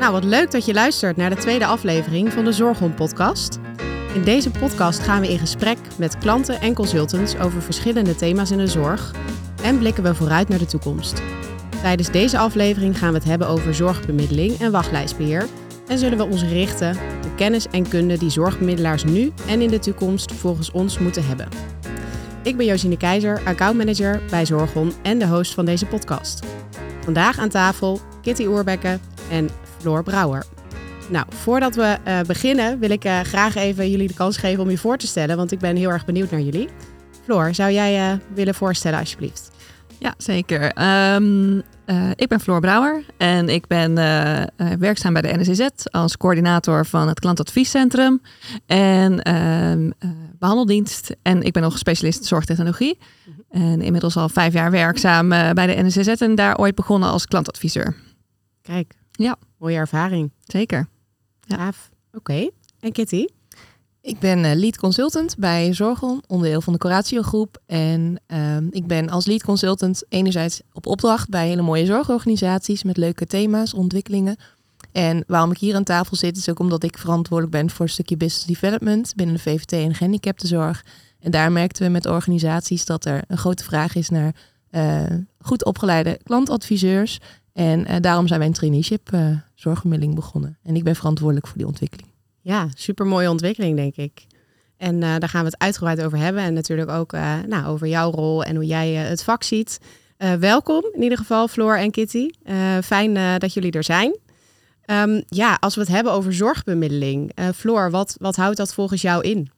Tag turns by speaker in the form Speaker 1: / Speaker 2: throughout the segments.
Speaker 1: Nou, wat leuk dat je luistert naar de tweede aflevering van de Zorghond podcast. In deze podcast gaan we in gesprek met klanten en consultants over verschillende thema's in de zorg en blikken we vooruit naar de toekomst. Tijdens deze aflevering gaan we het hebben over zorgbemiddeling en wachtlijstbeheer en zullen we ons richten op de kennis en kunde die zorgbemiddelaars nu en in de toekomst volgens ons moeten hebben. Ik ben Josine Keizer, accountmanager bij Zorgon en de host van deze podcast. Vandaag aan tafel Kitty Oerbekke en Floor Brouwer. Nou, voordat we uh, beginnen wil ik uh, graag even jullie de kans geven om je voor te stellen, want ik ben heel erg benieuwd naar jullie. Floor, zou jij uh, willen voorstellen alsjeblieft?
Speaker 2: Ja, zeker. Um, ik ben Floor Brouwer en ik ben werkzaam bij de NSZ als coördinator van het klantadviescentrum en ehm, behandeldienst. En ik ben nog specialist zorgtechnologie. Mhm. En inmiddels al vijf jaar werkzaam bij de NSZ en daar ooit begonnen als klantadviseur.
Speaker 1: Kijk, ja. Mooie ervaring.
Speaker 2: Zeker.
Speaker 1: Ja. Oké. En Kitty?
Speaker 3: Ik ben uh, lead consultant bij Zorgon, onderdeel van de Coratio Groep. En uh, ik ben als lead consultant enerzijds op opdracht bij hele mooie zorgorganisaties met leuke thema's, ontwikkelingen. En waarom ik hier aan tafel zit, is ook omdat ik verantwoordelijk ben voor een stukje business development binnen de VVT en gehandicaptenzorg. En daar merkten we met organisaties dat er een grote vraag is naar uh, goed opgeleide klantadviseurs en uh, daarom zijn wij een traineeship uh, zorgbemiddeling begonnen. En ik ben verantwoordelijk voor die ontwikkeling.
Speaker 1: Ja, super mooie ontwikkeling, denk ik. En uh, daar gaan we het uitgebreid over hebben. En natuurlijk ook nou, over jouw rol en hoe jij het vak ziet. welkom in ieder geval, Floor en Kitty. fijn dat jullie er zijn. Um, ja, als we het hebben over zorgbemiddeling. Floor, wat, wat houdt dat volgens jou in?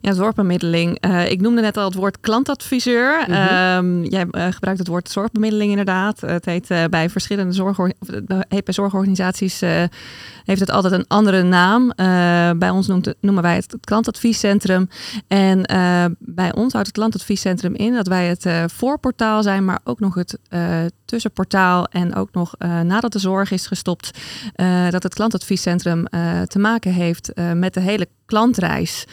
Speaker 2: Ja, zorgbemiddeling. Uh, ik noemde net al het woord klantadviseur. Mm -hmm. jij uh, gebruikt het woord zorgbemiddeling inderdaad. Het heet uh, bij verschillende zorgor bij zorgorganisaties heeft het altijd een andere naam. bij ons noemt het, noemen wij het klantadviescentrum. En bij ons houdt het klantadviescentrum in dat wij het voorportaal zijn, maar ook nog het tussenportaal en ook nog nadat de zorg is gestopt, dat het klantadviescentrum te maken heeft met de hele klantreis.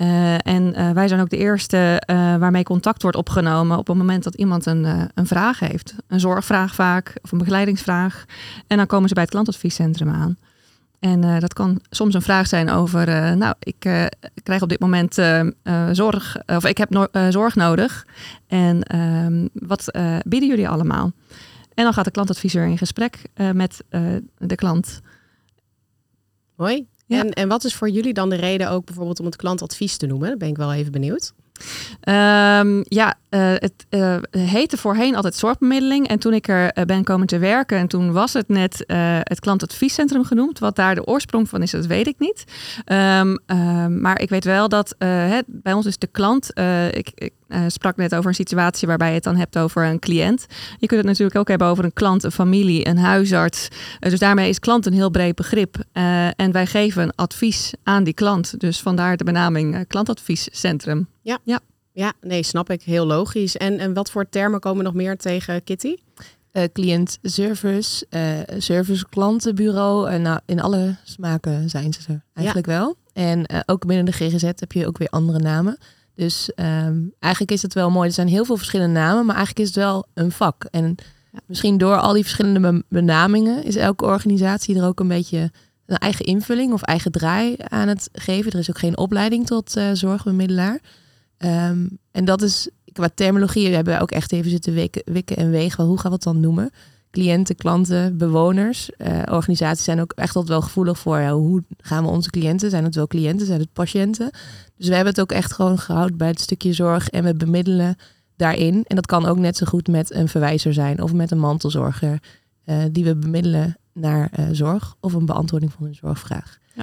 Speaker 2: Uh, en uh, wij zijn ook de eerste uh, waarmee contact wordt opgenomen op het moment dat iemand een, een vraag heeft. Een zorgvraag vaak of een begeleidingsvraag. En dan komen ze bij het klantadviescentrum aan. En dat kan soms een vraag zijn over, nou, ik krijg op dit moment zorg, of ik heb zorg nodig. En ehm, wat bieden jullie allemaal? En dan gaat de klantadviseur in gesprek met de klant.
Speaker 1: Hoi, en, en wat is voor jullie dan de reden ook bijvoorbeeld om het klantadvies te noemen? Daar ben ik wel even benieuwd.
Speaker 2: Um, ja, uh, het uh, heette voorheen altijd zorgbemiddeling. En toen ik er uh, ben komen te werken, en toen was het net het klantadviescentrum genoemd. Wat daar de oorsprong van is, dat weet ik niet. Um, maar ik weet wel dat het, bij ons is de klant. ik, ik sprak net over een situatie waarbij je het dan hebt over een cliënt. Je kunt het natuurlijk ook hebben over een klant, een familie, een huisarts. dus daarmee is klant een heel breed begrip. en wij geven advies aan die klant. Dus vandaar de benaming klantadviescentrum.
Speaker 1: Ja. ja. Ja, nee, snap ik. Heel logisch. En, en wat voor termen komen nog meer tegen, Kitty?
Speaker 3: Uh, cliënt service, uh, service klantenbureau. En nou, in alle smaken zijn ze er eigenlijk wel. En uh, ook binnen de GGZ heb je ook weer andere namen. Dus um, eigenlijk is het wel mooi. Er zijn heel veel verschillende namen, maar eigenlijk is het wel een vak. En ja. misschien door al die verschillende benamingen is elke organisatie er ook een beetje een eigen invulling of eigen draai aan het geven. Er is ook geen opleiding tot zorgbemiddelaar. Um, en dat is qua terminologie, we hebben ook echt even zitten wikken, wikken en wegen. Hoe gaan we het dan noemen? Cliënten, klanten, bewoners, uh, organisaties zijn ook echt altijd wel gevoelig voor ja, hoe gaan we onze cliënten? Zijn het wel cliënten? Zijn het patiënten? Dus we hebben het ook echt gewoon gehouden bij het stukje zorg en we bemiddelen daarin. En dat kan ook net zo goed met een verwijzer zijn of met een mantelzorger uh, die we bemiddelen naar uh, zorg of een beantwoording van een zorgvraag. Ja.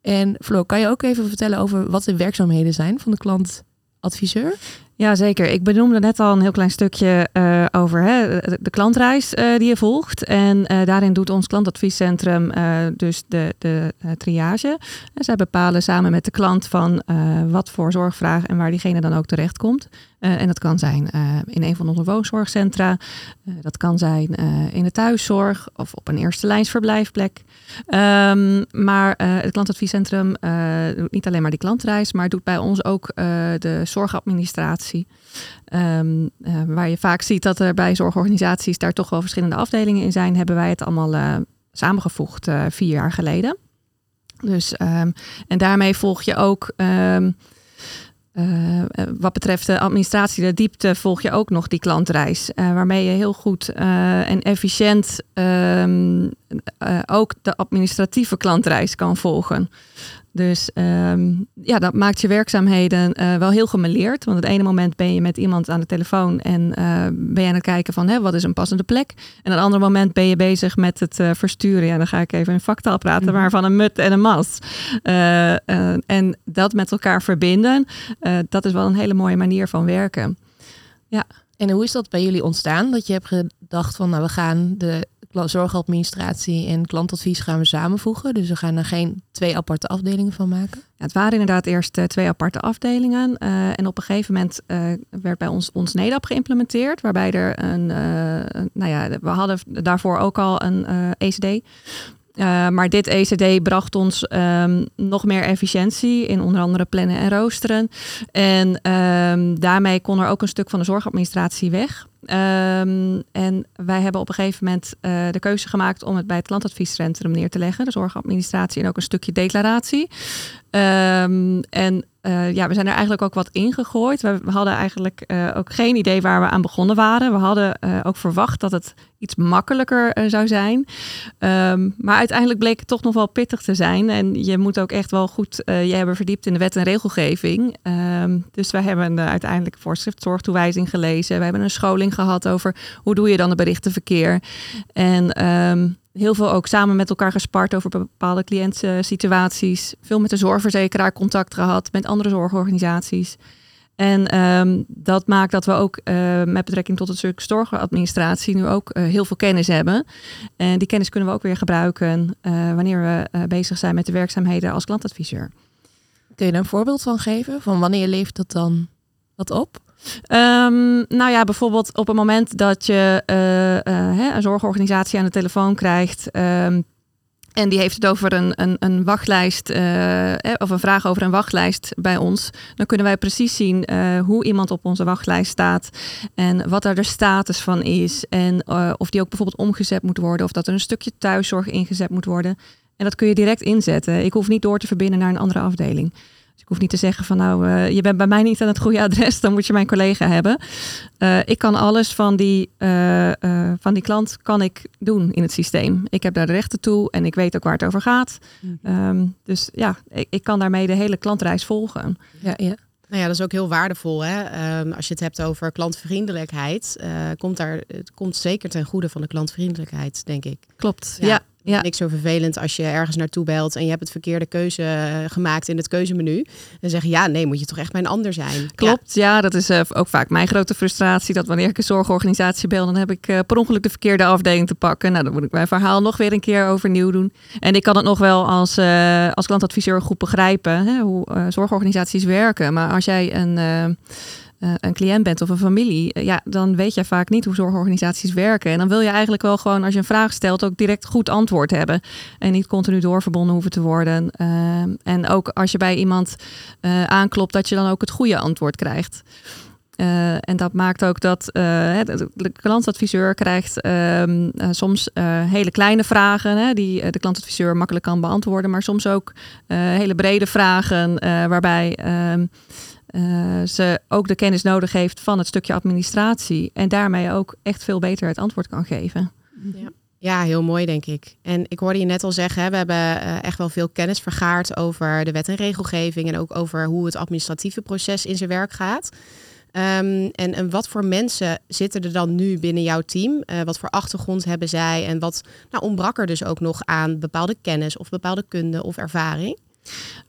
Speaker 3: En Floor, kan je ook even vertellen over wat de werkzaamheden zijn van de klant adviseur?
Speaker 2: Ja, zeker. Ik benoemde net al een heel klein stukje uh, over hè, de klantreis uh, die je volgt. En uh, daarin doet ons klantadviescentrum dus de, de triage. En zij bepalen samen met de klant van wat voor zorgvraag en waar diegene dan ook terecht komt. en dat kan zijn in een van onze woonzorgcentra. dat kan zijn in de thuiszorg of op een eerste lijnsverblijfplek. Um, maar het klantadviescentrum doet niet alleen maar die klantreis, maar doet bij ons ook de zorgadministratie Um, waar je vaak ziet dat er bij zorgorganisaties daar toch wel verschillende afdelingen in zijn, hebben wij het allemaal uh, samengevoegd vier jaar geleden. Dus, ehm, en daarmee volg je ook. Ehm, wat betreft de administratie, de diepte, volg je ook nog die klantreis. Waarmee je heel goed en efficiënt ook de administratieve klantreis kan volgen. Dus um, ja, dat maakt je werkzaamheden uh, wel heel gemeleerd. Want het ene moment ben je met iemand aan de telefoon en uh, ben je aan het kijken van hè, wat is een passende plek. En het andere moment ben je bezig met het uh, versturen. Ja, dan ga ik even in vaktaal praten, maar van een mut en een mas. en dat met elkaar verbinden, dat is wel een hele mooie manier van werken. Ja.
Speaker 3: En hoe is dat bij jullie ontstaan? Dat je hebt gedacht van nou we gaan de zorgadministratie en klantadvies gaan we samenvoegen. Dus we gaan er geen twee aparte afdelingen van maken.
Speaker 2: Ja, het waren inderdaad eerst uh, twee aparte afdelingen. Uh, en op een gegeven moment uh, werd bij ons ons NEDAP geïmplementeerd. Waarbij er een, nou ja, we hadden daarvoor ook al een ECD. Uh, maar dit ECD bracht ons um, nog meer efficiëntie in onder andere plannen en roosteren. En um, daarmee kon er ook een stuk van de zorgadministratie weg. Um, en wij hebben op een gegeven moment uh, de keuze gemaakt om het bij het klantadviescentrum neer te leggen. De zorgadministratie en ook een stukje declaratie. Um, en uh, ja, we zijn er eigenlijk ook wat ingegooid. We hadden eigenlijk uh, ook geen idee waar we aan begonnen waren. We hadden ook verwacht dat het iets makkelijker zou zijn. Um, maar uiteindelijk bleek het toch nog wel pittig te zijn. En je moet ook echt wel goed je hebben verdiept in de wet en regelgeving. dus wij hebben uiteindelijk voorschrift zorgtoewijzing gelezen. We hebben een scholing gehad over hoe doe je dan het berichtenverkeer. En heel veel ook samen met elkaar gespart over bepaalde cliëntensituaties. Veel met de zorgverzekeraar contact gehad, met andere zorgorganisaties. En um, dat maakt dat we ook uh, met betrekking tot stuk zorgadministratie nu ook uh, heel veel kennis hebben. En die kennis kunnen we ook weer gebruiken uh, wanneer we bezig zijn met de werkzaamheden als klantadviseur.
Speaker 3: Kun je daar een voorbeeld van geven? Van wanneer leeft dat dan wat op?
Speaker 2: Um, nou ja, bijvoorbeeld op het moment dat je uh, uh, een zorgorganisatie aan de telefoon krijgt. Um, en die heeft het over een, een, een wachtlijst, uh, of een vraag over een wachtlijst bij ons. Dan kunnen wij precies zien hoe iemand op onze wachtlijst staat. En wat daar de status van is. En of die ook bijvoorbeeld omgezet moet worden. Of dat er een stukje thuiszorg ingezet moet worden. En dat kun je direct inzetten. Ik hoef niet door te verbinden naar een andere afdeling. Dus ik hoef niet te zeggen van nou, uh, je bent bij mij niet aan het goede adres, dan moet je mijn collega hebben. Uh, ik kan alles van die, uh, van die klant kan ik doen in het systeem. Ik heb daar de rechten toe en ik weet ook waar het over gaat. -hmm. um, dus ja, ik, ik, kan daarmee de hele klantreis volgen.
Speaker 3: Ja, ja.
Speaker 1: Nou ja, dat is ook heel waardevol. Hè? Um, als je het hebt over klantvriendelijkheid, komt daar, het komt zeker ten goede van de klantvriendelijkheid, denk ik.
Speaker 2: Klopt, ja. ja.
Speaker 1: Ja. Niks zo vervelend als je ergens naartoe belt en je hebt het verkeerde keuze eh, gemaakt in het keuzemenu. En zeg je ja, nee, moet je toch echt mijn ander zijn.
Speaker 2: Klopt, ja, ja dat is uh, ook vaak mijn grote frustratie. Dat wanneer ik een zorgorganisatie bel, dan heb ik uh, per ongeluk de verkeerde afdeling te pakken. Nou, dan moet ik mijn verhaal nog weer een keer overnieuw doen. En ik kan het nog wel als, uh, als klantadviseur goed begrijpen hè, hoe zorgorganisaties werken. Maar als jij een uh, een cliënt bent of een familie, uh, ja, dan weet je vaak niet hoe zorgorganisaties werken. En dan wil je eigenlijk wel gewoon, als je een vraag stelt, ook direct goed antwoord hebben. En niet continu doorverbonden hoeven te worden. Uh, en ook als je bij iemand aanklopt, dat je dan ook het goede antwoord krijgt. en dat maakt ook dat de klantadviseur krijgt ehm, soms hele kleine vragen, hè, die de klantadviseur makkelijk kan beantwoorden, maar soms ook hele brede vragen waarbij ehm, uh, ze ook de kennis nodig heeft van het stukje administratie. En daarmee ook echt veel beter het antwoord kan geven.
Speaker 1: Ja. Ja, heel mooi denk ik. En ik hoorde je net al zeggen, hè, we hebben uh, echt wel veel kennis vergaard over de wet en regelgeving en ook over hoe het administratieve proces in zijn werk gaat. Um, en, en wat voor mensen zitten er dan nu binnen jouw team? Uh, wat voor achtergrond hebben zij? En wat nou, ontbrak er dus ook nog aan bepaalde kennis of bepaalde kunde of ervaring?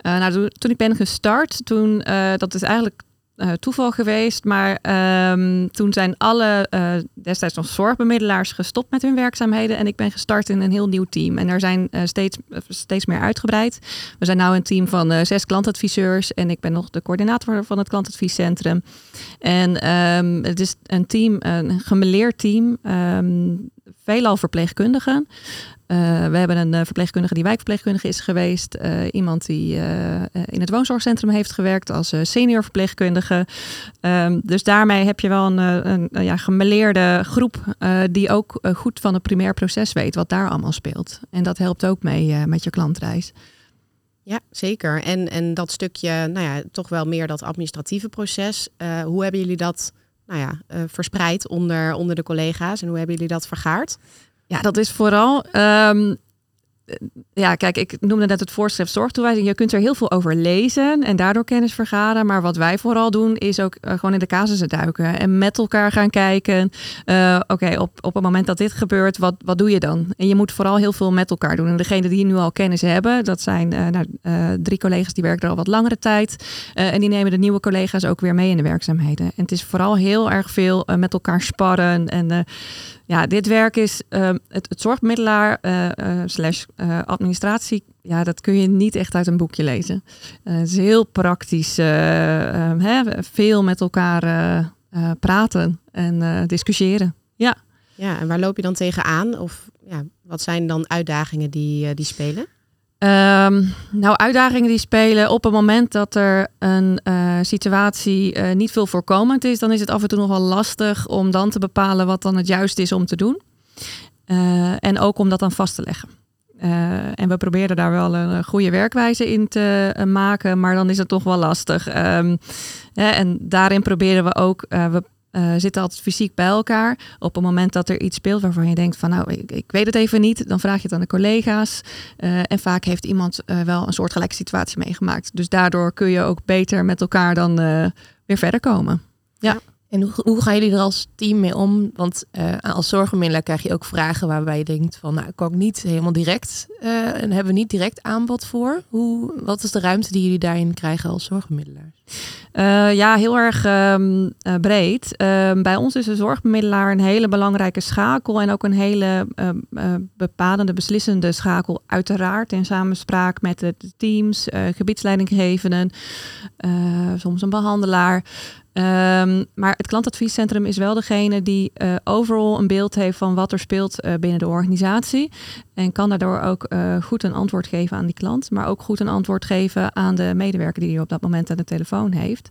Speaker 2: Uh, nou, toen ik ben gestart, toen, uh, dat is eigenlijk uh, toeval geweest, maar um, toen zijn alle destijds nog zorgbemiddelaars gestopt met hun werkzaamheden en ik ben gestart in een heel nieuw team. En er zijn steeds, steeds meer uitgebreid. We zijn nu een team van zes klantadviseurs en ik ben nog de coördinator van het klantadviescentrum. En um, het is een team, een gemeleerd team, um, veelal verpleegkundigen. We hebben een verpleegkundige die wijkverpleegkundige is geweest. iemand die in het woonzorgcentrum heeft gewerkt als senior verpleegkundige. Ehm, dus daarmee heb je wel een, een, ja, gemeleerde groep die ook goed van het primair proces weet wat daar allemaal speelt. En dat helpt ook mee met je klantreis.
Speaker 1: Ja, zeker. En, en dat stukje, nou ja, toch wel meer dat administratieve proces. Hoe hebben jullie dat nou ja, verspreid onder, onder de collega's en hoe hebben jullie dat vergaard?
Speaker 2: Ja, dat is vooral um, ja, kijk, ik noemde net het voorschrift zorgtoewijzing. Je kunt er heel veel over lezen en daardoor kennis vergaren. Maar wat wij vooral doen, is ook uh, gewoon in de casussen duiken en met elkaar gaan kijken. Uh, Oké, op, op het moment dat dit gebeurt, wat, wat doe je dan? En je moet vooral heel veel met elkaar doen. En degene die nu al kennis hebben, dat zijn nou, drie collega's die werken er al wat langere tijd. en die nemen de nieuwe collega's ook weer mee in de werkzaamheden. En het is vooral heel erg veel met elkaar sparren en ja, dit werk is ehm, het, zorgmiddelaar uh, slash uh, administratie. Ja, dat kun je niet echt uit een boekje lezen. het is heel praktisch. Ehm, hè, veel met elkaar praten en discussiëren. Ja.
Speaker 1: Ja, en waar loop je dan tegenaan? Of ja, wat zijn dan uitdagingen die, die spelen?
Speaker 2: Um, nou, uitdagingen die spelen op het moment dat er een uh, situatie uh, niet veel voorkomend is, dan is het af en toe nog wel lastig om dan te bepalen wat dan het juist is om te doen. Uh, en ook om dat dan vast te leggen. en we proberen daar wel een goede werkwijze in te maken, maar dan is het toch wel lastig. Um, en daarin proberen we ook, uh, zitten altijd fysiek bij elkaar. Op het moment dat er iets speelt waarvan je denkt van nou, ik, weet het even niet, dan vraag je het aan de collega's. Uh, en vaak heeft iemand uh, wel een soortgelijke situatie meegemaakt. Dus daardoor kun je ook beter met elkaar dan weer verder komen. ja.
Speaker 3: En hoe, hoe gaan jullie er als team mee om? Want uh, als zorgmiddelaar krijg je ook vragen waarbij je denkt van, nou, kan ik niet helemaal direct uh, en hebben we niet direct aanbod voor. Hoe, wat is de ruimte die jullie daarin krijgen als zorgmiddelaar?
Speaker 2: Uh, ja, heel erg um, breed. Ehm, bij ons is de zorgmiddelaar een hele belangrijke schakel en ook een hele bepalende, beslissende schakel, uiteraard in samenspraak met de teams, gebiedsleidinggevenden, soms een behandelaar. Um, maar het klantadviescentrum is wel degene die uh, overal een beeld heeft van wat er speelt uh, binnen de organisatie. En kan daardoor ook uh, goed een antwoord geven aan die klant, maar ook goed een antwoord geven aan de medewerker die hij op dat moment aan de telefoon heeft.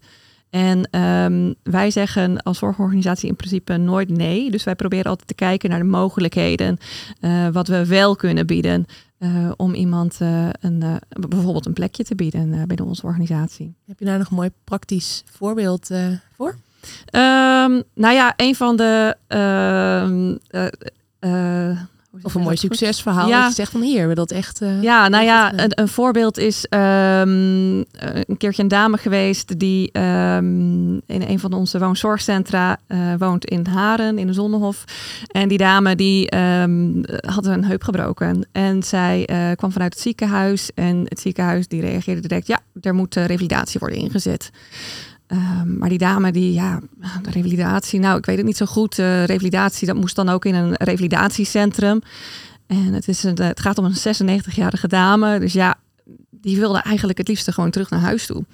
Speaker 2: En um, wij zeggen als zorgorganisatie in principe nooit nee. Dus wij proberen altijd te kijken naar de mogelijkheden, wat we wel kunnen bieden. Uh, om iemand uh, een, uh, bijvoorbeeld een plekje te bieden binnen onze organisatie.
Speaker 3: Heb je daar nog een mooi praktisch voorbeeld voor?
Speaker 2: Um, nou ja, een van de ehm,
Speaker 3: of een mooi succesverhaal. Ja. Dat je zegt van hier, we dat echt.
Speaker 2: Uh, ja, nou ja, een, een, voorbeeld is um, een keertje een dame geweest die um, in een van onze woonzorgcentra uh, woont in Haren, in de Zonnehof. En die dame die um, had een heup gebroken. En zij uh, kwam vanuit het ziekenhuis. En het ziekenhuis die reageerde direct, ja, er moet revalidatie worden ingezet. Um, maar die dame die, ja, de revalidatie, nou, ik weet het niet zo goed. Uh, revalidatie, dat moest dan ook in een revalidatiecentrum. En het, is een, het gaat om een 96-jarige dame. Dus ja, die wilde eigenlijk het liefste gewoon terug naar huis toe.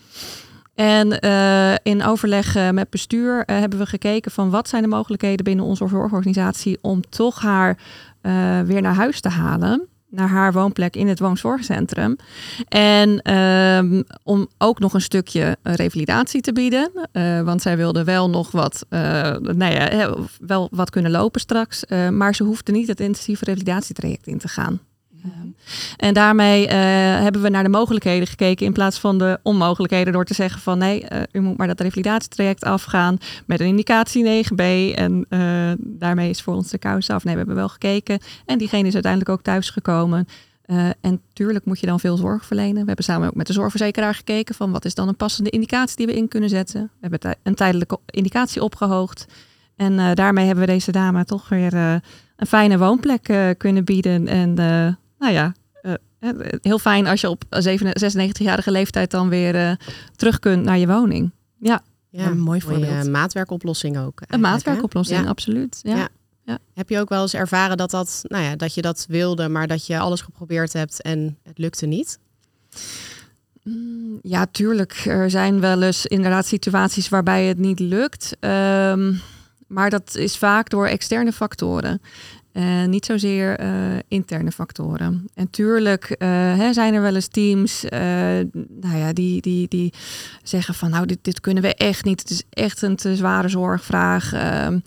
Speaker 2: En uh, in overleg uh, met bestuur hebben we gekeken van wat zijn de mogelijkheden binnen onze zorgorganisatie om toch haar weer naar huis te halen naar haar woonplek in het woonzorgcentrum. En um, om ook nog een stukje revalidatie te bieden. Uh, want zij wilde wel nog wat, uh, nou ja, wel wat kunnen lopen straks. Maar ze hoefde niet het intensieve revalidatietraject in te gaan. Ehm, en daarmee uh, hebben we naar de mogelijkheden gekeken in plaats van de onmogelijkheden door te zeggen van nee, uh, u moet maar dat revalidatietraject afgaan met een indicatie 9b en uh, daarmee is voor ons de kous af. Nee, we hebben wel gekeken en diegene is uiteindelijk ook thuisgekomen. en tuurlijk moet je dan veel zorg verlenen. We hebben samen ook met de zorgverzekeraar gekeken van wat is dan een passende indicatie die we in kunnen zetten. We hebben een tijdelijke indicatie opgehoogd. En daarmee hebben we deze dame toch weer een fijne woonplek kunnen bieden. En nou ja, uh, heel fijn als je op 96-jarige leeftijd dan weer uh, terug kunt naar je woning. Ja,
Speaker 1: ja een mooi voorbeeld. Een maatwerkoplossing ook.
Speaker 2: Een maatwerkoplossing, absoluut. Ja. ja.
Speaker 1: Heb je ook wel eens ervaren dat, dat, nou ja, dat je dat wilde, maar dat je alles geprobeerd hebt en het lukte niet?
Speaker 2: Mm, ja, tuurlijk. Er zijn wel eens inderdaad situaties waarbij het niet lukt. Um, maar dat is vaak door externe factoren. En niet zozeer uh, interne factoren. En tuurlijk uh, hè, zijn er wel eens teams uh, nou ja, die, die, die zeggen van nou, dit, dit kunnen we echt niet. Het is echt een te zware zorgvraag. Ehm,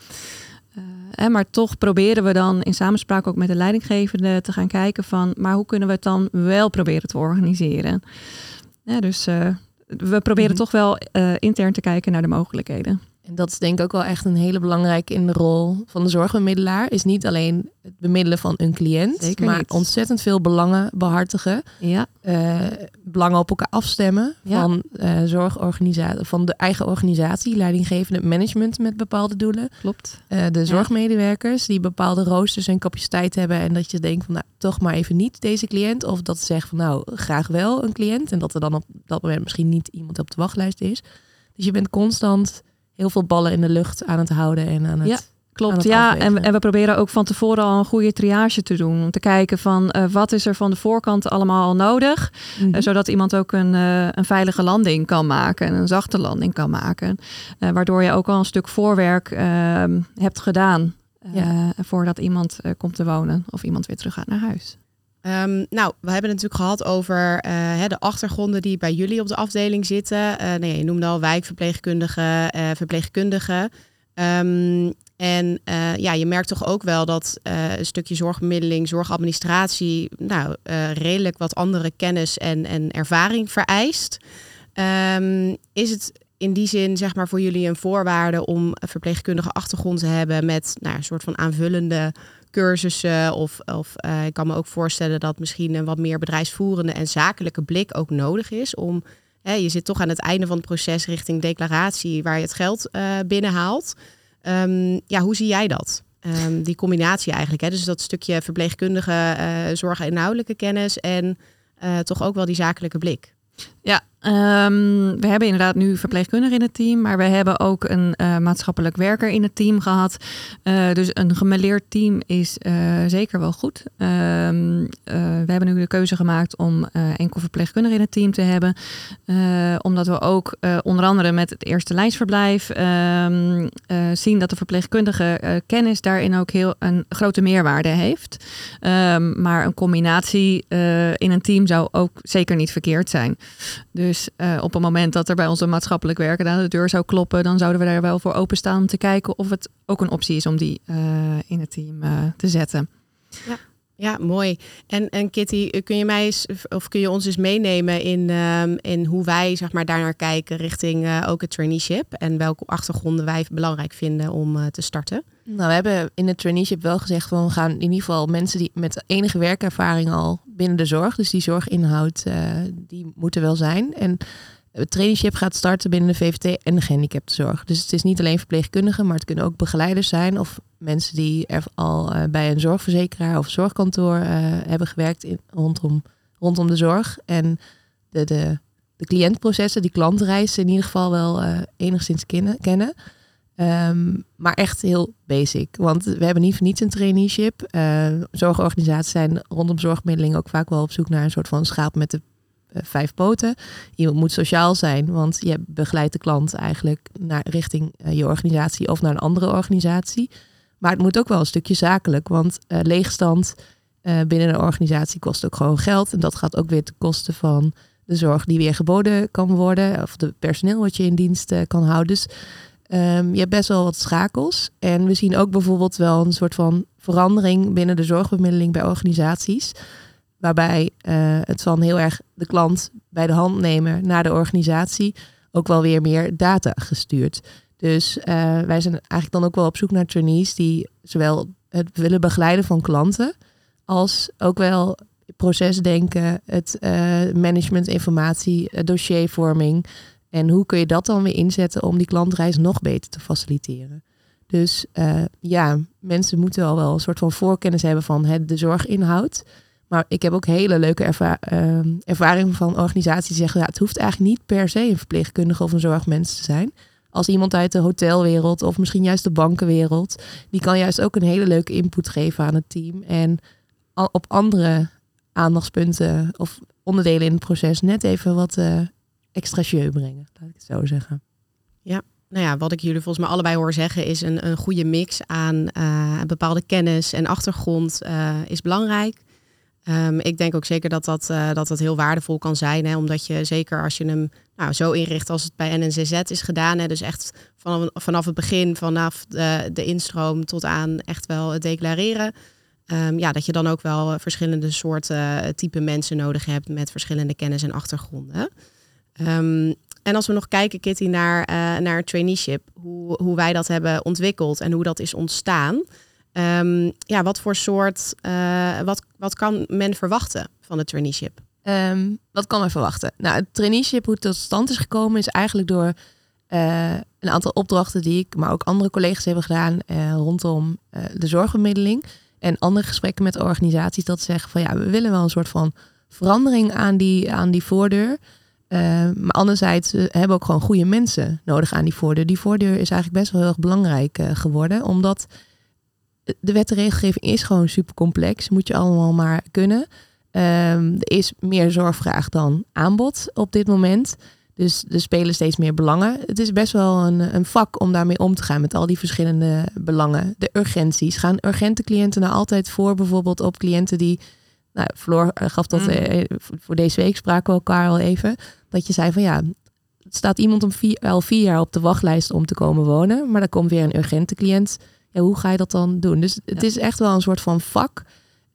Speaker 2: maar toch proberen we dan in samenspraak ook met de leidinggevende te gaan kijken van, maar hoe kunnen we het dan wel proberen te organiseren? Ja, dus we proberen mhm. toch wel intern te kijken naar de mogelijkheden.
Speaker 3: En dat is denk ik ook wel echt een hele belangrijke in de rol van de zorgbemiddelaar. Is niet alleen het bemiddelen van een cliënt, Zeker maar ontzettend veel belangen behartigen. Ja. Uh, belangen op elkaar afstemmen van uh, zorgorganisatie, van de eigen organisatie, leidinggevende management met bepaalde doelen.
Speaker 2: Klopt.
Speaker 3: Uh, de zorgmedewerkers die bepaalde roosters en capaciteit hebben. En dat je denkt van nou, toch maar even niet deze cliënt. Of dat ze zeggen van nou, graag wel een cliënt. En dat er dan op dat moment misschien niet iemand op de wachtlijst is. Dus je bent constant heel veel ballen in de lucht aan het houden en aan het.
Speaker 2: Ja. Klopt, ja. En, en, we proberen ook van tevoren al een goede triage te doen. Om te kijken van uh, wat is er van de voorkant allemaal nodig. Mm zodat iemand ook een, uh, een veilige landing kan maken. En een zachte landing kan maken. waardoor je ook al een stuk voorwerk ehm, hebt gedaan. Voordat iemand komt te wonen of iemand weer terug gaat naar huis.
Speaker 1: Um, nou, we hebben het natuurlijk gehad over uh, de achtergronden die bij jullie op de afdeling zitten. Uh, nou ja, je noemde al wijkverpleegkundigen, uh, verpleegkundigen. Um, en ja, je merkt toch ook wel dat een stukje zorgbemiddeling, zorgadministratie, nou, redelijk wat andere kennis en, en ervaring vereist. Um, is het in die zin, zeg maar, voor jullie een voorwaarde om een verpleegkundige achtergrond te hebben met nou, een soort van aanvullende cursussen. Of, of uh, ik kan me ook voorstellen dat misschien een wat meer bedrijfsvoerende en zakelijke blik ook nodig is. Om, hè, je zit toch aan het einde van het proces richting declaratie waar je het geld uh, binnenhaalt. Um, ja, hoe zie jij dat? Um, die combinatie eigenlijk. Hè? Dus dat stukje verpleegkundige uh, zorg en inhoudelijke kennis en toch ook wel die zakelijke blik.
Speaker 2: Ja, Um, we hebben inderdaad nu verpleegkundigen in het team, maar we hebben ook een uh, maatschappelijk werker in het team gehad. Uh, dus een gemeleerd team is uh, zeker wel goed. Um, we hebben nu de keuze gemaakt om enkel verpleegkundigen in het team te hebben. omdat we ook onder andere met het eerste lijnsverblijf um, zien dat de verpleegkundige kennis daarin ook heel een grote meerwaarde heeft. maar een combinatie in een team zou ook zeker niet verkeerd zijn. Dus dus uh, op het moment dat er bij onze maatschappelijk werken aan de deur zou kloppen, dan zouden we daar wel voor openstaan om te kijken of het ook een optie is om die uh, in het team uh, te zetten.
Speaker 1: Ja. Ja, mooi. En, en Kitty, kun je mij eens, of kun je ons eens meenemen in, um, in hoe wij zeg maar, daarnaar kijken richting ook het traineeship en welke achtergronden wij belangrijk vinden om te starten?
Speaker 3: Nou, we hebben in het traineeship wel gezegd van we gaan in ieder geval mensen die met enige werkervaring al binnen de zorg, dus die zorginhoud, uh, die moeten wel zijn. En het traineeship gaat starten binnen de VVT en de gehandicaptenzorg. Dus het is niet alleen verpleegkundigen, maar het kunnen ook begeleiders zijn of mensen die er al uh, bij een zorgverzekeraar of zorgkantoor uh, hebben gewerkt in, rondom, rondom de zorg. En de, de, de cliëntprocessen, die klantreizen in ieder geval wel enigszins kennen. Um, maar echt heel basic. Want we hebben niet voor niets een traineeship. zorgorganisaties zijn rondom zorgmiddeling ook vaak wel op zoek naar een soort van schaap met de vijf poten. Je moet sociaal zijn, want je begeleidt de klant eigenlijk naar richting je organisatie of naar een andere organisatie. Maar het moet ook wel een stukje zakelijk, want leegstand binnen een organisatie kost ook gewoon geld. En dat gaat ook weer ten koste van de zorg die weer geboden kan worden, of de personeel wat je in dienst kan houden. Dus um, je hebt best wel wat schakels. En we zien ook bijvoorbeeld wel een soort van verandering binnen de zorgbemiddeling bij organisaties. Waarbij het van heel erg de klant bij de hand nemen naar de organisatie ook wel weer meer data gestuurd. Dus uh, wij zijn eigenlijk dan ook wel op zoek naar trainees die zowel het willen begeleiden van klanten, als ook wel procesdenken, het uh, management informatie, dossiervorming. En hoe kun je dat dan weer inzetten om die klantreis nog beter te faciliteren? Dus uh, ja, mensen moeten al wel een soort van voorkennis hebben van de zorginhoud. Maar ik heb ook hele leuke erva ervaringen van organisaties die zeggen, ja, het hoeft eigenlijk niet per se een verpleegkundige of een zorgmens te zijn als iemand uit de hotelwereld of misschien juist de bankenwereld. Die kan juist ook een hele leuke input geven aan het team. En op andere aandachtspunten of onderdelen in het proces net even wat uh, extra jeu brengen, laat ik het zo zeggen.
Speaker 1: Ja, nou ja, wat ik jullie volgens mij allebei hoor zeggen, is een, een goede mix aan uh, bepaalde kennis en achtergrond uh, is belangrijk. Um, ik denk ook zeker dat dat, uh, dat dat heel waardevol kan zijn. Hè, omdat je zeker als je hem nou, zo inricht als het bij NNCZ is gedaan. Hè, dus echt vanaf, vanaf het begin, vanaf de, de instroom tot aan echt wel het declareren. Um, ja, dat je dan ook wel verschillende soorten type mensen nodig hebt met verschillende kennis en achtergronden. Um, en als we nog kijken, Kitty, naar, uh, naar traineeship, hoe, hoe wij dat hebben ontwikkeld en hoe dat is ontstaan. Um, ja, wat voor soort, uh, wat, wat kan men verwachten van het traineeship?
Speaker 3: Um, wat kan men verwachten? Nou, het traineeship, hoe het tot stand is gekomen, is eigenlijk door uh, een aantal opdrachten die ik, maar ook andere collega's hebben gedaan rondom de zorgbemiddeling. En andere gesprekken met organisaties dat zeggen van ja, we willen wel een soort van verandering aan die, aan die voordeur. Uh, maar anderzijds uh, hebben we ook gewoon goede mensen nodig aan die voordeur. Die voordeur is eigenlijk best wel heel erg belangrijk uh, geworden, omdat de wet en regelgeving is gewoon super complex. Moet je allemaal maar kunnen. Um, er is meer zorgvraag dan aanbod op dit moment. Dus er spelen steeds meer belangen. Het is best wel een, een vak om daarmee om te gaan met al die verschillende belangen. De urgenties. Gaan urgente cliënten nou altijd voor, bijvoorbeeld op cliënten die nou, Floor gaf dat mm. voor deze week spraken we elkaar al even. Dat je zei van ja, staat iemand om vier, al vier jaar op de wachtlijst om te komen wonen, maar dan komt weer een urgente cliënt. Ja, hoe ga je dat dan doen? Dus het is echt wel een soort van vak.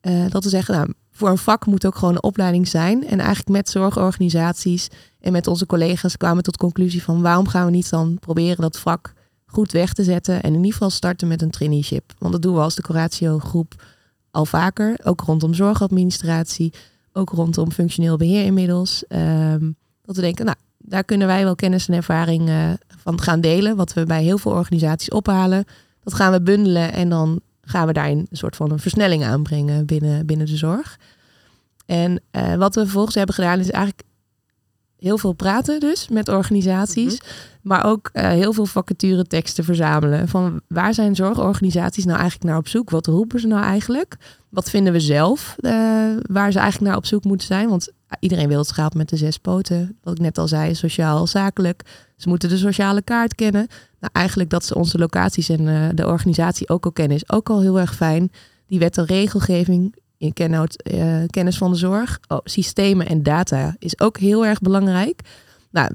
Speaker 3: Uh, dat we zeggen, nou, voor een vak moet ook gewoon een opleiding zijn. En eigenlijk met zorgorganisaties en met onze collega's kwamen we tot de conclusie van waarom gaan we niet dan proberen dat vak goed weg te zetten en in ieder geval starten met een traineeship. Want dat doen we als de Coratio groep al vaker, ook rondom zorgadministratie, ook rondom functioneel beheer inmiddels. Um, dat we denken, nou, daar kunnen wij wel kennis en ervaring uh, van gaan delen, wat we bij heel veel organisaties ophalen. Dat gaan we bundelen en dan gaan we daarin een soort van een versnelling aanbrengen binnen, binnen de zorg. En uh, wat we vervolgens hebben gedaan is eigenlijk heel veel praten dus met organisaties. Mhm. Maar ook uh, heel veel vacature teksten verzamelen. Van waar zijn zorgorganisaties nou eigenlijk naar op zoek? Wat roepen ze nou eigenlijk? Wat vinden we zelf uh, waar ze eigenlijk naar op zoek moeten zijn? Want iedereen wil het schaap met de zes poten. Wat ik net al zei, sociaal, zakelijk. Ze moeten de sociale kaart kennen. Nou, eigenlijk dat ze onze locaties en uh, de organisatie ook al kennen, is ook al heel erg fijn. Die wet en regelgeving in uh, kennis van de zorg, oh, systemen en data is ook heel erg belangrijk. Nou,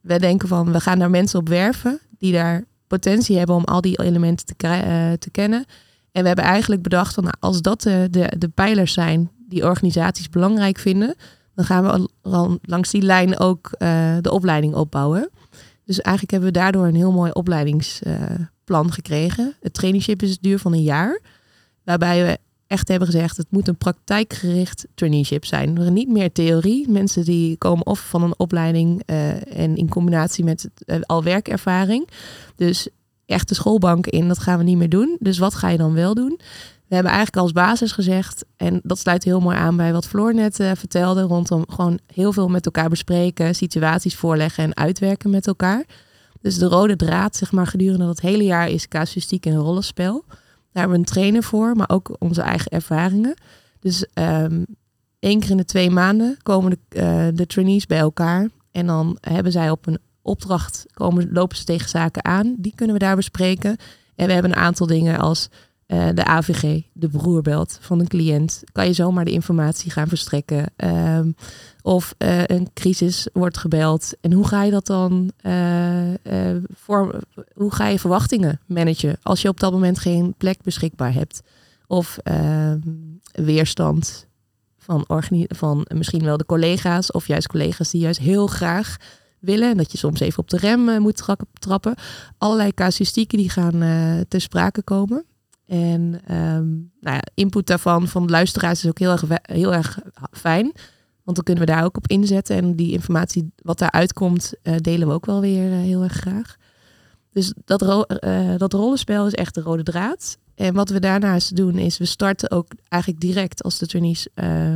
Speaker 3: we denken van we gaan daar mensen op werven die daar potentie hebben om al die elementen te, uh, te kennen. En we hebben eigenlijk bedacht van nou, als dat de, de, de pijlers zijn die organisaties belangrijk vinden, dan gaan we al langs die lijn ook uh, de opleiding opbouwen. Dus eigenlijk hebben we daardoor een heel mooi opleidingsplan gekregen. Het traineeship is duur van een jaar. Waarbij we echt hebben gezegd, het moet een praktijkgericht traineeship zijn. Niet meer theorie. Mensen die komen of van een opleiding uh, en in combinatie met uh, al werkervaring. Dus echte schoolbanken in, dat gaan we niet meer doen. Dus wat ga je dan wel doen? We hebben eigenlijk als basis gezegd, en dat sluit heel mooi aan bij wat Floor net uh, vertelde, rondom gewoon heel veel met elkaar bespreken, situaties voorleggen en uitwerken met elkaar. Dus de rode draad, zeg maar, gedurende dat hele jaar is casuïstiek en rollenspel. Daar hebben we een trainer voor, maar ook onze eigen ervaringen. Dus um, één keer in de twee maanden komen de, uh, de trainees bij elkaar. En dan hebben zij op een opdracht, komen, lopen ze tegen zaken aan. Die kunnen we daar bespreken. En we hebben een aantal dingen als uh, de AVG, de broerbelt van een cliënt. Kan je zomaar de informatie gaan verstrekken. Um, of uh, een crisis wordt gebeld. En hoe ga je dat dan uh, hoe ga je verwachtingen managen als je op dat moment geen plek beschikbaar hebt? Of ehm, weerstand van, van misschien wel de collega's of juist collega's die juist heel graag willen. En dat je soms even op de rem moet tra trappen. Allerlei casuïstieken die gaan ter sprake komen. En um, nou ja, input daarvan van de luisteraars is ook heel erg, heel erg fijn. Want dan kunnen we daar ook op inzetten. En die informatie wat daaruit komt, uh, delen we ook wel weer uh, heel erg graag. Dus dat, ro uh, dat rollenspel is echt de rode draad. En wat we daarnaast doen is, we starten ook eigenlijk direct als de trainees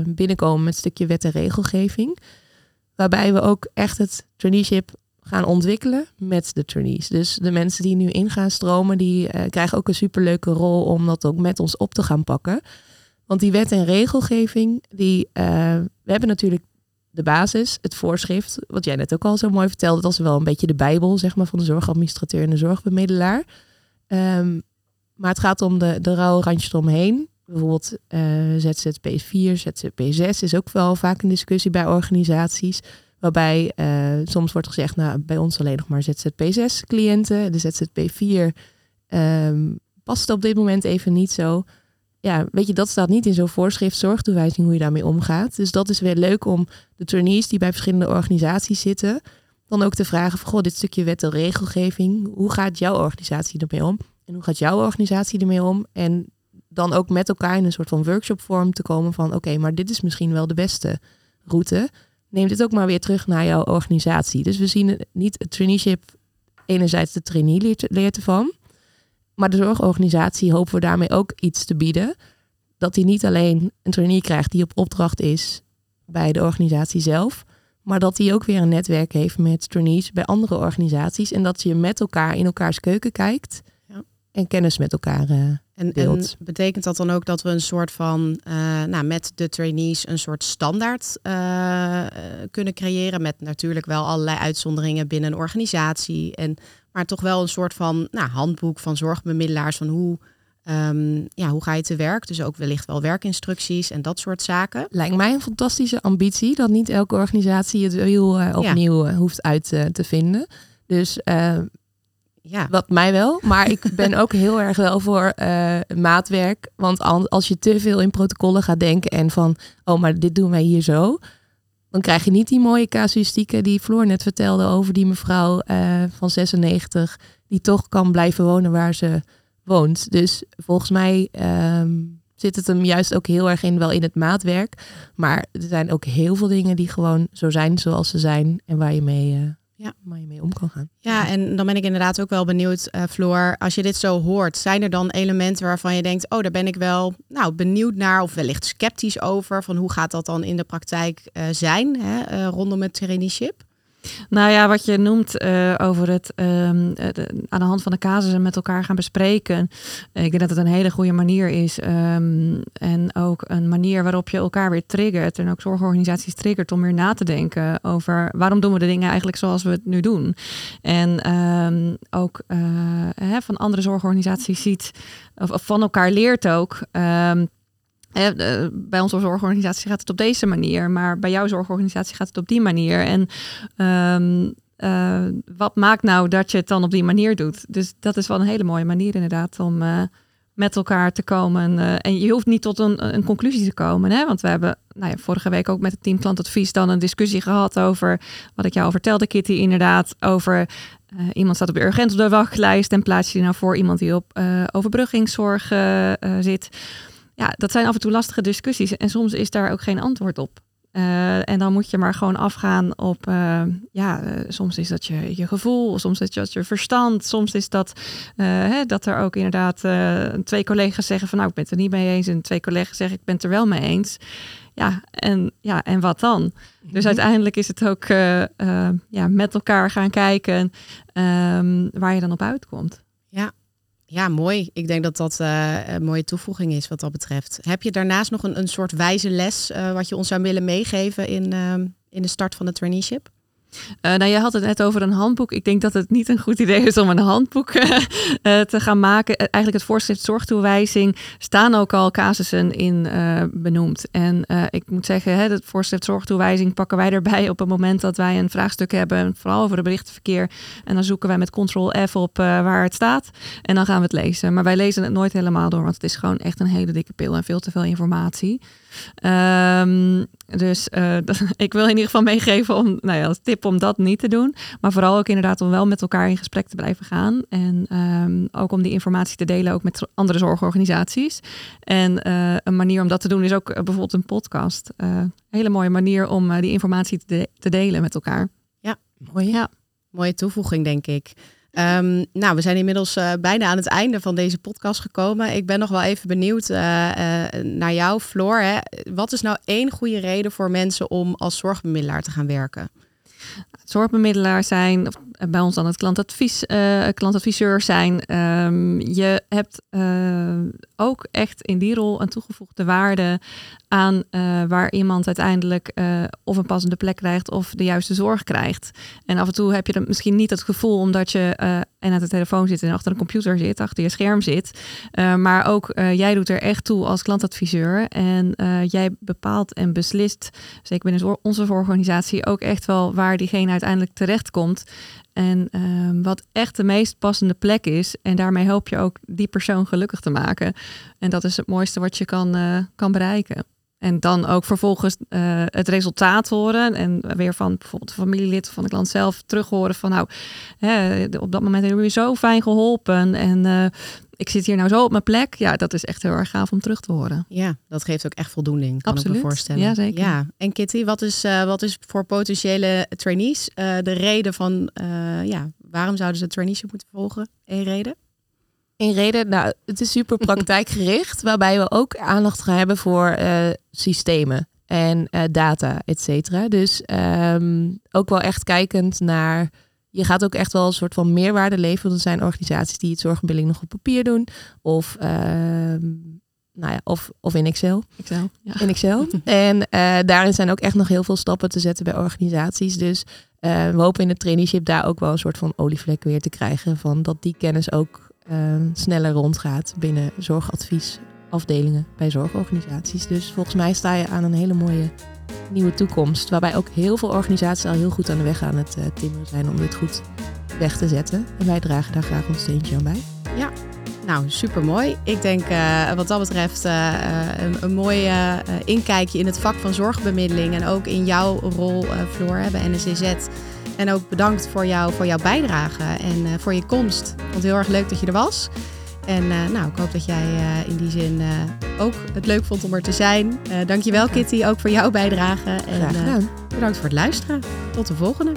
Speaker 3: binnenkomen met een stukje wet en regelgeving. Waarbij we ook echt het traineeship gaan ontwikkelen met de trainees. Dus de mensen die nu in gaan stromen, die krijgen ook een superleuke rol om dat ook met ons op te gaan pakken. Want die wet en regelgeving, die, uh, we hebben natuurlijk de basis, het voorschrift, wat jij net ook al zo mooi vertelde, dat is wel een beetje de bijbel, zeg maar, van de zorgadministrateur en de zorgbemiddelaar. Ehm, maar het gaat om de, de rauwe randjes eromheen. Bijvoorbeeld uh, ZZP 4, ZZP 6 is ook wel vaak een discussie bij organisaties. Waarbij uh, soms wordt gezegd, nou, bij ons alleen nog maar ZZP 6 cliënten. De ZZP 4 um, past op dit moment even niet zo. Ja, weet je, dat staat niet in zo'n voorschrift zorgtoewijzing hoe je daarmee omgaat. Dus dat is weer leuk om de trainees die bij verschillende organisaties zitten, dan ook te vragen van, goh, dit stukje wet en regelgeving, hoe gaat jouw organisatie ermee om? En hoe gaat jouw organisatie ermee om? En dan ook met elkaar in een soort van workshopvorm te komen van, oké, maar dit is misschien wel de beste route. Neem dit ook maar weer terug naar jouw organisatie. Dus we zien niet het traineeship, enerzijds de trainee leert, ervan, maar de zorgorganisatie hopen we daarmee ook iets te bieden. Dat hij niet alleen een trainee krijgt die op opdracht is bij de organisatie zelf, maar dat hij ook weer een netwerk heeft met trainees bij andere organisaties. En dat je met elkaar in elkaars keuken kijkt. En kennis met elkaar uh, en, en,
Speaker 1: betekent dat dan ook dat we een soort van, uh, nou, met de trainees een soort standaard uh, kunnen creëren? Met natuurlijk wel allerlei uitzonderingen binnen een organisatie. En maar toch wel een soort van nou, handboek van zorgbemiddelaars van hoe, um, ja, hoe ga je te werk. Dus ook wellicht wel werkinstructies en dat soort zaken.
Speaker 3: Lijkt mij een fantastische ambitie dat niet elke organisatie het wiel uh, opnieuw ja. hoeft uit te vinden. Dus ja. wat mij wel. Maar ik ben ook heel erg wel voor maatwerk. Want als je te veel in protocollen gaat denken en van, oh, maar dit doen wij hier zo dan krijg je niet die mooie casuïstieken die Floor net vertelde over die mevrouw uh, van 96, die toch kan blijven wonen waar ze woont. Dus volgens mij um, zit het hem juist ook heel erg in, wel in het maatwerk. Maar er zijn ook heel veel dingen die gewoon zo zijn zoals ze zijn en waar je mee, uh, ja. waar je mee om kan gaan.
Speaker 1: Ja, en dan ben ik inderdaad ook wel benieuwd, uh, Floor, als je dit zo hoort, zijn er dan elementen waarvan je denkt, oh, daar ben ik wel nou, benieuwd naar of wellicht sceptisch over, van hoe gaat dat dan in de praktijk uh, zijn hè, uh, rondom het traineeship?
Speaker 2: Nou ja, wat je noemt uh, over het um, aan de hand van de casussen met elkaar gaan bespreken. ik denk dat het een hele goede manier is. Um, en ook een manier waarop je elkaar weer triggert. En ook zorgorganisaties triggert om weer na te denken over waarom doen we de dingen eigenlijk zoals we het nu doen. En um, ook uh, hè, van andere zorgorganisaties ziet, of, van elkaar leert ook. Eh, bij onze zorgorganisatie gaat het op deze manier, maar bij jouw zorgorganisatie gaat het op die manier. En um, uh, wat maakt nou dat je het dan op die manier doet? Dus dat is wel een hele mooie manier inderdaad om uh, met elkaar te komen. en je hoeft niet tot een, een conclusie te komen, hè? want we hebben nou ja, vorige week ook met het team klantadvies dan een discussie gehad over wat ik jou al vertelde, Kitty, inderdaad, over iemand staat op de urgent op de wachtlijst en plaats je die nou voor iemand die op overbruggingszorg zit ja, dat zijn af en toe lastige discussies. En soms is daar ook geen antwoord op. Uh, en dan moet je maar gewoon afgaan op, uh, ja, uh, soms is dat je, je gevoel, soms is dat je verstand, soms is dat hè, dat er ook inderdaad twee collega's zeggen van nou ik ben het er niet mee eens en twee collega's zeggen ik ben het er wel mee eens. Ja, en, ja, en wat dan? Dus mhm. uiteindelijk is het ook ja, met elkaar gaan kijken um, waar je dan op uitkomt.
Speaker 1: Ja, ja, mooi. Ik denk dat dat uh, een mooie toevoeging is wat dat betreft. Heb je daarnaast nog een, een soort wijze les uh, wat je ons zou willen meegeven in, uh, in de start van het traineeship?
Speaker 2: Uh, nou, je had het net over een handboek. Ik denk dat het niet een goed idee is om een handboek uh, te gaan maken. Eigenlijk het voorschrift zorgtoewijzing staan ook al casussen in benoemd. En ik moet zeggen, hè, het voorschrift zorgtoewijzing pakken wij erbij op het moment dat wij een vraagstuk hebben, vooral over het berichtenverkeer. En dan zoeken wij met Ctrl F op waar het staat. En dan gaan we het lezen. Maar wij lezen het nooit helemaal door, want het is gewoon echt een hele dikke pil en veel te veel informatie. Um, dus uh, ik wil in ieder geval meegeven om, nou ja, als tip om dat niet te doen. Maar vooral ook inderdaad om wel met elkaar in gesprek te blijven gaan. En um, ook om die informatie te delen, ook met andere zorgorganisaties. En uh, een manier om dat te doen is ook uh, bijvoorbeeld een podcast. een hele mooie manier om die informatie te, de te, delen met elkaar.
Speaker 1: Ja, mooi. Ja. Mooie toevoeging, denk ik. Um, nou, we zijn inmiddels uh, bijna aan het einde van deze podcast gekomen. Ik ben nog wel even benieuwd uh, uh, naar jou, Floor. Hè. Wat is nou één goede reden voor mensen om als zorgbemiddelaar te gaan werken?
Speaker 2: Zorgbemiddelaar zijn, bij ons dan het klantadvies, klantadviseur zijn. Ehm, je hebt ook echt in die rol een toegevoegde waarde aan waar iemand uiteindelijk of een passende plek krijgt of de juiste zorg krijgt. En af en toe heb je dan misschien niet het gevoel omdat je en aan de telefoon zit en achter een computer zit, achter je scherm zit. maar ook jij doet er echt toe als klantadviseur en jij bepaalt en beslist, zeker binnen onze organisatie, ook echt wel waar diegene uiteindelijk terechtkomt. En ehm, wat echt de meest passende plek is. En daarmee help je ook die persoon gelukkig te maken. En dat is het mooiste wat je kan, kan bereiken. En dan ook vervolgens uh, het resultaat horen. En weer van bijvoorbeeld de familielid van de klant zelf terug horen van nou, hè, op dat moment hebben we je zo fijn geholpen. En uh, ik zit hier nou zo op mijn plek. Ja, dat is echt heel erg gaaf om terug te horen.
Speaker 1: Ja, dat geeft ook echt voldoening, kan
Speaker 2: Absoluut.
Speaker 1: ik me voorstellen.
Speaker 2: Ja, zeker.
Speaker 1: Ja. En Kitty, wat is, uh, wat is voor potentiële trainees de reden van, ja, waarom zouden ze traineeship moeten volgen? Eén reden?
Speaker 3: Een reden, nou, het is super praktijkgericht, waarbij we ook aandacht gaan hebben voor systemen en data, et cetera. Dus um, ook wel echt kijkend naar je gaat ook echt wel een soort van meerwaarde leveren. Er zijn organisaties die het zorgbemiddeling nog op papier doen. Of, uh, nou ja, of, of in Excel.
Speaker 2: Excel ja.
Speaker 3: In Excel. en uh, daarin zijn ook echt nog heel veel stappen te zetten bij organisaties. Dus we hopen in het traineeship daar ook wel een soort van olievlek weer te krijgen. Van dat die kennis ook sneller rondgaat binnen zorgadviesafdelingen bij zorgorganisaties. Dus volgens mij sta je aan een hele mooie nieuwe toekomst. Waarbij ook heel veel organisaties al heel goed aan de weg aan het uh, timmeren zijn om dit goed weg te zetten. En wij dragen daar graag ons steentje aan bij.
Speaker 1: Ja, nou super mooi. Ik denk uh, wat dat betreft uh, een, een mooi inkijkje in het vak van zorgbemiddeling. En ook in jouw rol, Floor, bij NSCZ. En ook bedankt voor, jou, voor jouw bijdrage en voor je komst. Ik vond het heel erg leuk dat je er was. En uh, nou, ik hoop dat jij uh, in die zin ook het leuk vond om er te zijn. dankjewel Kitty, ook voor jouw bijdrage. En bedankt voor het luisteren. Tot de volgende.